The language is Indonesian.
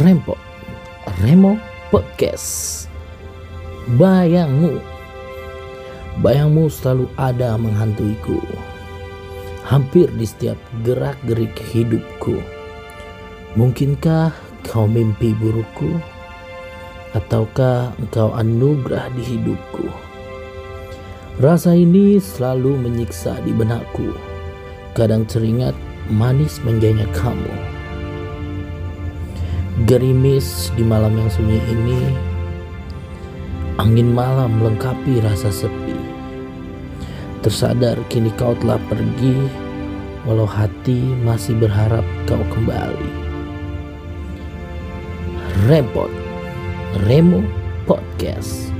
Rempot Remo Podcast. Bayangmu Bayangmu selalu ada menghantuiku. Hampir di setiap gerak-gerik hidupku. Mungkinkah kau mimpi burukku? Ataukah engkau anugerah di hidupku? Rasa ini selalu menyiksa di benakku. Kadang teringat manis manjanya kamu Gerimis di malam yang sunyi ini. Angin malam melengkapi rasa sepi. Tersadar kini kau telah pergi Walau hati masih berharap kau kembali. Repot. Remo Podcast